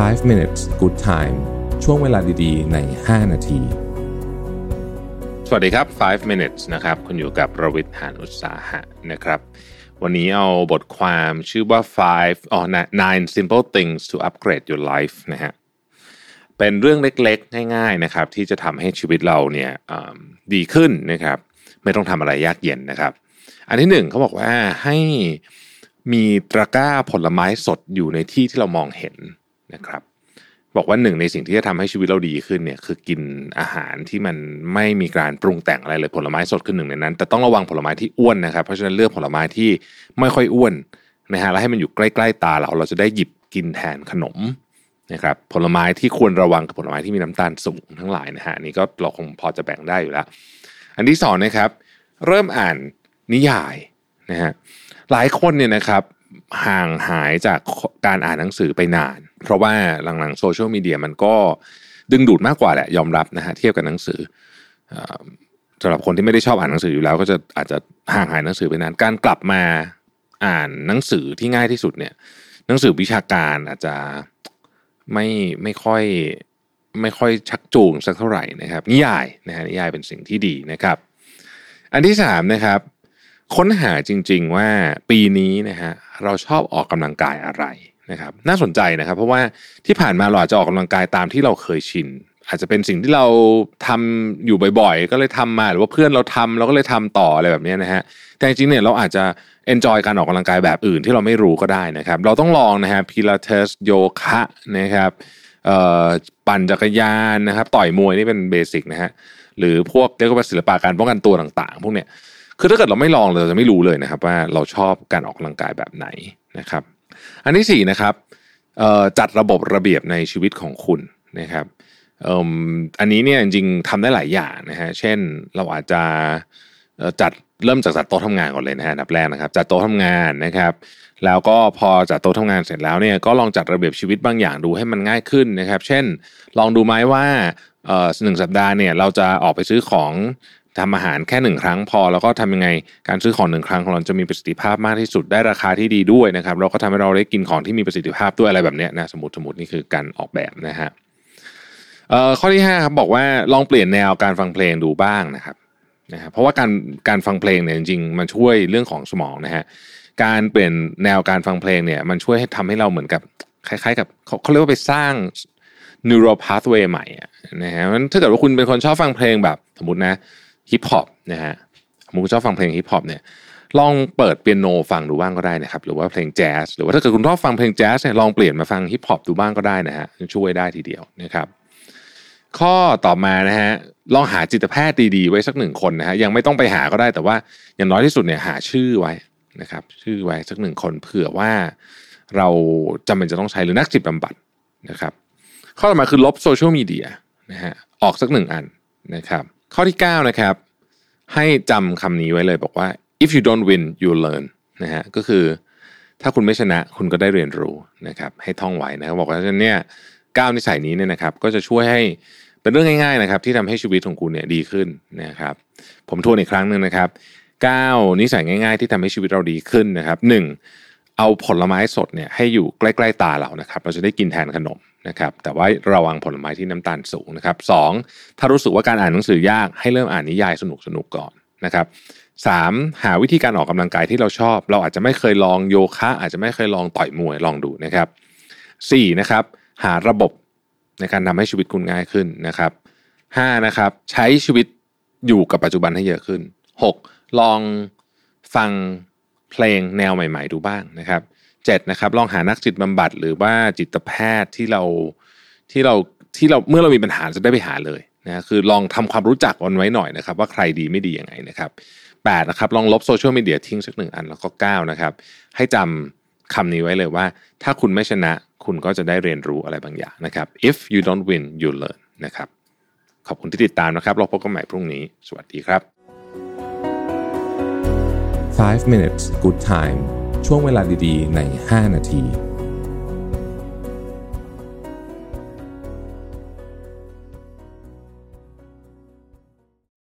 5 minutes good time ช่วงเวลาดีๆ ใน 5 นาที สวัสดีครับ 5 minutes นะครับ คุณอยู่กับรวิทย์หานอุตสาหะนะครับ วันนี้เอาบทความชื่อว่า5อ๋อ nine simple things to upgrade your life นะฮะ เป็นเรื่องเล็กๆ ง่ายๆ นะครับ ที่จะทำให้ชีวิตเราเนี่ยดีขึ้นนะครับ ไม่ต้องทำอะไรยากเย็นนะครับ อันที่หนึ่งเขาบอกว่าให้มีตะกร้าผลไม้สดอยู่ในที่ที่เรามองเห็น นะครับ บอกว่าหนึ่งในสิ่งที่จะทำให้ชีวิตเราดีขึ้นเนี่ยคือกินอาหารที่มันไม่มีการปรุงแต่งอะไรเลยผลไม้สดคือหนึ่งในนั้น แต่ต้องระวังผลไม้ที่อ้วนนะครับเพราะฉะนั้นเลือกผลไม้ที่ไม่ค่อยอ้วนนะฮะแล้วให้มันอยู่ใกล้ๆตาเราเราจะได้หยิบกินแทนขนมนะครับผลไม้ที่ควรระวังกับผลไม้ที่มีน้ำตาลสูงทั้งหลายนะฮะนี่ก็เราคงพอจะแบ่งได้อยู่แล้ว อันที่สองนะครับ เริ่มอ่านนิยายนะฮะหลายคนเนี่ยนะครับห่างหายจากการอ่านหนังสือไปนาน เพราะว่าหลังๆโซเชียลมีเดียมันก็ดึงดูดมากกว่าแหละยอมรับนะฮะเทียบกับหนังสือสำหรับคนที่ไม่ได้ชอบอ่านหนังสืออยู่แล้ว ก็จะอาจจะห่างหายหนังสือไปนานการกลับมาอ่านหนังสือที่ง่ายที่สุดเนี่ย หนังสือวิชาการอาจจะไม่ไม่ค่อยไม่ค่อยชักจูงสักเท่าไหร่นะครับ นิยายนะฮะนิยายเป็นสิ่งที่ดีนะครับ อันที่สามนะครับ ค้นหาจริง ๆ ว่าปีนี้นะฮะเราชอบออกกำลังกายอะไร นะครับน่าสนใจนะครับ เพราะว่าที่ผ่านมาเราอาจจะออกกำลังกายตามที่เราเคยชิน อาจจะเป็นสิ่งที่เราทำอยู่บ่อย ๆ ก็เลยทำมาหรือว่าเพื่อนเราทำเราก็เลยทำต่ออะไรแบบนี้นะฮะแต่จริงๆเนี่ยเราอาจจะเอนจอยการออกกำลังกายแบบอื่นที่เราไม่รู้ก็ได้นะครับ เราต้องลองนะฮะพิลาทิสโยคะนะครับปั่นจักรยานนะครับ ต่อยมวยนี่เป็นเบสิกนะฮะหรือพวกเรียกว่าศิลปะการป้องกันตัวต่างๆ พวกเนี้ยคือถ้าเกิดเราไม่ลองเราจะไม่รู้เลยนะครับ ว่าเราชอบการออกกำลังกายแบบไหนนะครับ อันที่สี่นะครับจัดระบบระเบียบในชีวิตของคุณนะครับอันนี้เนี่ยจริงๆทำได้หลายอย่างนะฮะเช่นเราอาจจะจัดเริ่มจากจัดโต๊ะทำงานก่อนเลยนะฮะนับแรกนะครับจัดโต๊ะทำงานนะครับแล้วก็พอจัดโต๊ะทำงานเสร็จแล้วเนี่ยก็ลองจัดระเบียบชีวิตบางอย่างดูให้มันง่ายขึ้นนะครับ เช่น ลองดูไหมว่าหนึ่งสัปดาห์เนี่ยเราจะออกไปซื้อของ ทำอาหารแค่หนึ่งครั้งพอ แล้วก็ทำยังไงการซื้อของหนึ่งครั้งของเราจะมีประสิทธิภาพมากที่สุดได้ราคาที่ดีด้วยนะครับเราก็ทำให้เราได้กินของที่มีประสิทธิภาพด้วยอะไรแบบนี้นะสมมติสมมตินี่คือการออกแบบนะฮะข้อที่5ครับบอกว่าลองเปลี่ยนแนวการฟังเพลงดูบ้างนะครับนะครับเพราะว่าการการฟังเพลงเนี่ยจริงๆมันช่วยเรื่องของสมองนะฮะการเปลี่ยนแนวการฟังเพลงเนี่ยมันช่วยให้ทำให้เราเหมือนกับคล้ายๆ กับเขาเขาเรียกว่าไปสร้าง neural pathway ใหม่นะฮะถ้าเกิดว่าคุณเป็นคนชอบฟังเพลงแบบสมมตินะ ฮิปฮอปนะฮะผมชอบฟังเพลงฮิปฮอปเนี่ยลองเปิดเปียโนฟังดูบ้างก็ได้นะครับหรือว่าเพลงแจ๊สหรือว่าถ้าเกิดคุณชอบฟังเพลงแจ๊สเนี่ยลองเปลี่ยนมาฟังฮิปฮอปดูบ้างก็ได้นะฮะช่วยได้ทีเดียวนะครับ ข้อต่อมานะฮะลองหาจิตแพทย์ดีๆไว้สักหนึ่งคนนะฮะยังไม่ต้องไปหาก็ได้แต่ว่าอย่างน้อยที่สุดเนี่ยหาชื่อไว้นะครับ ชื่อไว้สักหนึ่งคนเผื่อว่าเราจำเป็นจะต้องใช้หรือนักจิตบำบัดนะครับ ข้อต่อมาคือลบโซเชียลมีเดียนะฮะออกสักหนึ่งอันนะครับ ข้อที่ 9 นะครับ ให้จำคำนี้ไว้เลยบอกว่า if you don't win you learn นะฮะก็คือถ้าคุณไม่ชนะคุณก็ได้เรียนรู้นะครับ ให้ท่องไว้นะครับบอกว่าฉันเนี่ยก้าวนิสัยนี้เนี่ยนะครับ ก็จะช่วยให้เป็นเรื่องง่ายๆนะครับ ที่ทำให้ชีวิตของคุณเนี่ยดีขึ้นนะครับ ผมทวนอีกครั้งหนึ่งนะครับก้าวนิสัยง่าย ๆ ที่ทำให้ชีวิตเราดีขึ้นนะครับหนึ่งเอาผลไม้สดเนี่ยให้อยู่ใกล้ ๆ ตาเรานะครับ เราจะได้กินแทนขนม นะครับแต่ว่าระวังผลไม้ที่น้ำตาลสูงนะครับสถ้ารู้สึกว่าการอ่านหนังสือยากให้เริ่มอ่านนิยายสนุกสนุกก่อนนะครับสหาวิธีการออกกำลังกายที่เราชอบ เราอาจจะไม่เคยลองโยคะ อาจจะไม่เคยลองต่อยมวยลองดูนะครับสี่นะครับหาระบบในการทำให้ชีวิตคุณง่ายขึ้นนะครับห้านะครับใช้ชีวิตอยู่กับปัจจุบันให้เยอะขึ้นหกลองฟังเพลงแนวใหม่ ๆ ดูบ้างนะครับ 7นะครับลองหานักจิตบำบัดหรือว่าจิตแพทย์ที่เราที่เราที่เราเมื่อเรามีปัญหาจะได้ไปหาเลยนะคือลองทำความรู้จักกันไว้หน่อยนะครับ ว่าใครดีไม่ดียังไงนะครับ8นะครับลองลบโซเชียลมีเดียทิ้งสักหนึ่งอันแล้วก็9นะครับให้จำคำนี้ไว้เลยว่า ถ้าคุณไม่ชนะคุณก็จะได้เรียนรู้อะไรบางอย่างนะครับ if you don't win you learn นะครับขอบคุณที่ติดตามนะครับ เราพบกันใหม่พรุ่งนี้ สวัสดีครับ 5 minutes good time ช่วงเวลาดีๆ ใน 5 นาที